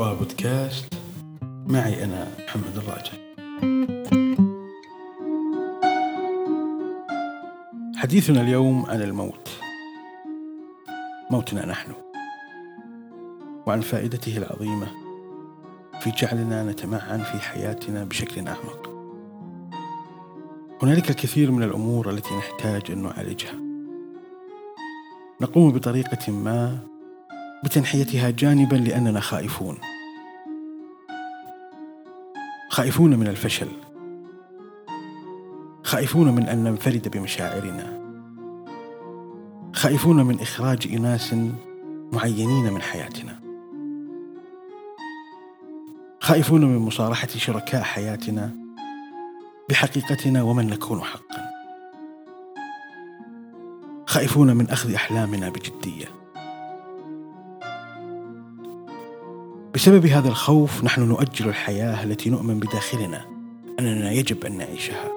رؤى بودكاست. معي أنا محمد الراجع. حديثنا اليوم عن الموت. موتنا نحن. وعن فائدته العظيمة في جعلنا نتمعن في حياتنا بشكل أعمق. هنالك الكثير من الأمور التي نحتاج أن نعالجها. نقوم بطريقة ما بتنحيتها جانبا لأننا خائفون. خائفون من الفشل. خائفون من أن ننفرد بمشاعرنا. خائفون من إخراج إناس معينين من حياتنا. خائفون من مصارحة شركاء حياتنا بحقيقتنا ومن نكون حقا. خائفون من أخذ أحلامنا بجدية. بسبب هذا الخوف نحن نؤجل الحياة التي نؤمن بداخلنا. أننا يجب أن نعيشها.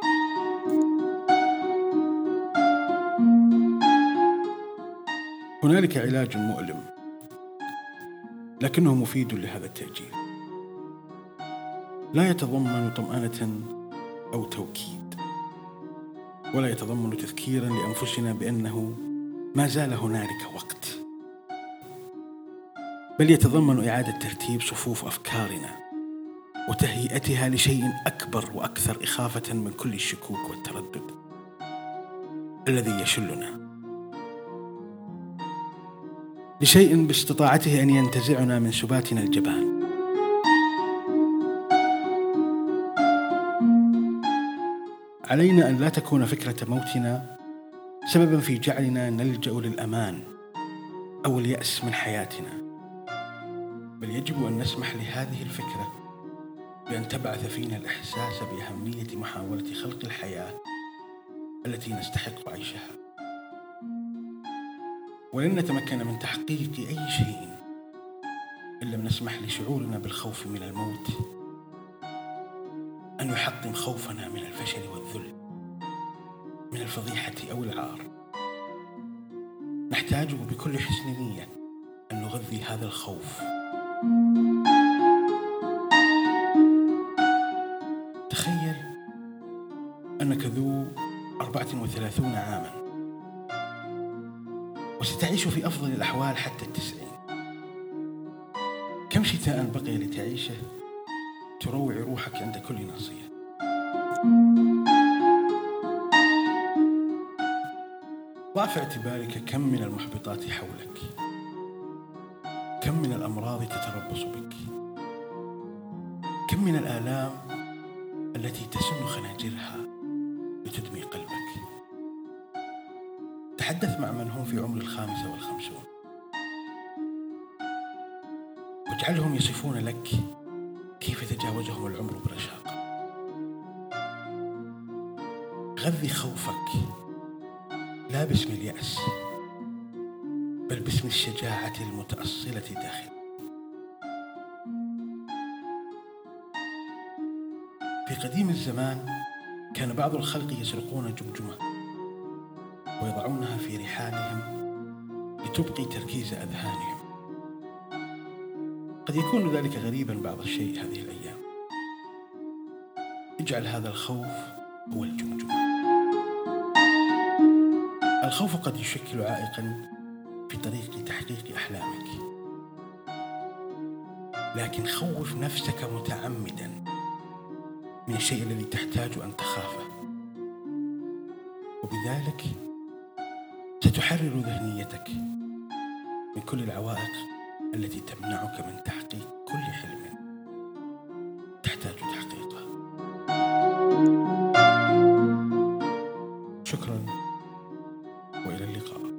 هنالك علاج مؤلم لكنه مفيد لهذا التأجيل. لا يتضمن طمأنة أو توكيد ولا يتضمن تذكيرا لأنفسنا بأنه ما زال هنالك وقت. بل يتضمن إعادة ترتيب صفوف أفكارنا وتهيئتها لشيء أكبر وأكثر إخافة من كل الشكوك والتردد الذي يشلنا. لشيء باستطاعته أن ينتزعنا من سباتنا الجبان علينا أن لا تكون فكرة موتنا سببا في جعلنا نلجأ للأمان أو اليأس من حياتنا. بل يجب أن نسمح لهذه الفكرة بأن تبعث فينا الإحساس بأهمية محاولة خلق الحياة التي نستحق عيشها. ولن نتمكن من تحقيق أي شيء إن لم نسمح لشعورنا بالخوف من الموت. أن يحطم خوفنا من الفشل والذل من الفضيحة أو العار. نحتاج بكل حسن نية أن نغذي هذا الخوف. تخيل أنك ذو أربعة وثلاثون عاما وستعيش في أفضل الأحوال حتى التسعين. كم شتاء بقي لتعيشه؟ تروع روحك عند كل ناصية. ضع في اعتبارك كم من المحبطات حولك. كم من الأمراض تتربص بك؟ كم من الآلام التي تسن خناجرها لتدمي قلبك؟ تحدث مع من هم في عمر الخامسة والخمسون. واجعلهم يصفون لك كيف تجاوزهم العمر برشاقة غذي خوفك. لا باسم اليأس بل باسم الشجاعة المتأصلة داخل. في قديم الزمان كان بعض الخلق يسرقون جمجمة ويضعونها في رحالهم لتبقي تركيز أذهانهم. قد يكون ذلك غريبا بعض الشيء هذه الأيام. اجعل هذا الخوف هو الجمجمة. الخوف قد يشكل عائقا في طريق تحقيق أحلامك. لكن خوف نفسك متعمدا من الشيء الذي تحتاج أن تخافه. وبذلك ستحرر ذهنيتك من كل العوائق التي تمنعك من تحقيق كل حلم تحتاج تحقيقه. شكرا. وإلى اللقاء.